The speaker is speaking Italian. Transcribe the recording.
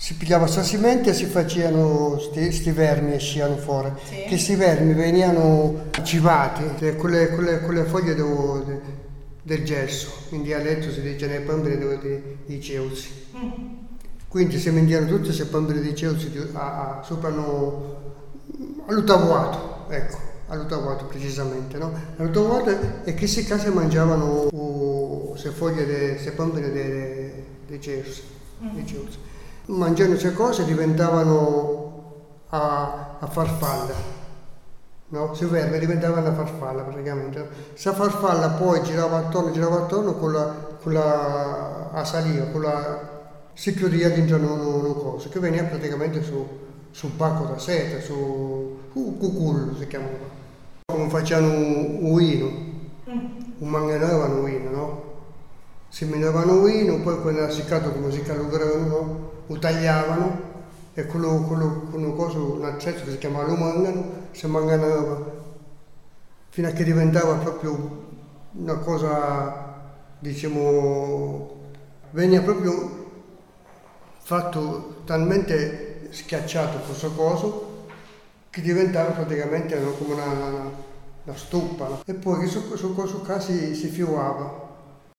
si pigliava sta semente e si facevano questi vermi escivano fuori. Sì. Questi vermi venivano civati con, le, con, le, con le foglie do, de, del gesso, in dialetto si dice nei bambini dei ceusi. Mm. Quindi si venivano tutte queste bambine di ceusi a, a, sopra all'utavoato, ecco, all'utavoato precisamente, no? All'utavoato e che si case mangiavano queste foglie, queste bambine dei ceusi. Mm. Mangiando queste cose diventavano a, a farfalla. No? Si verme diventava una farfalla praticamente. Questa farfalla poi girava attorno, girava attorno con la, con la a saliva, con la si chiudeva dentro una cosa che veniva praticamente su, su pacco da seta, su uh, cucullo si chiamava. Come facevano un uino, un manganavano uino, Si minavano uino, poi quando era come si calugravano, lo tagliavano e quello, quello, quello coso, un accesso che si chiama lo mangano, si manganava fino a che diventava proprio una cosa, diciamo, veniva proprio fatto talmente schiacciato questo coso che diventava praticamente come una, una stuppa. No? E poi su questo coso qua si, si fiuava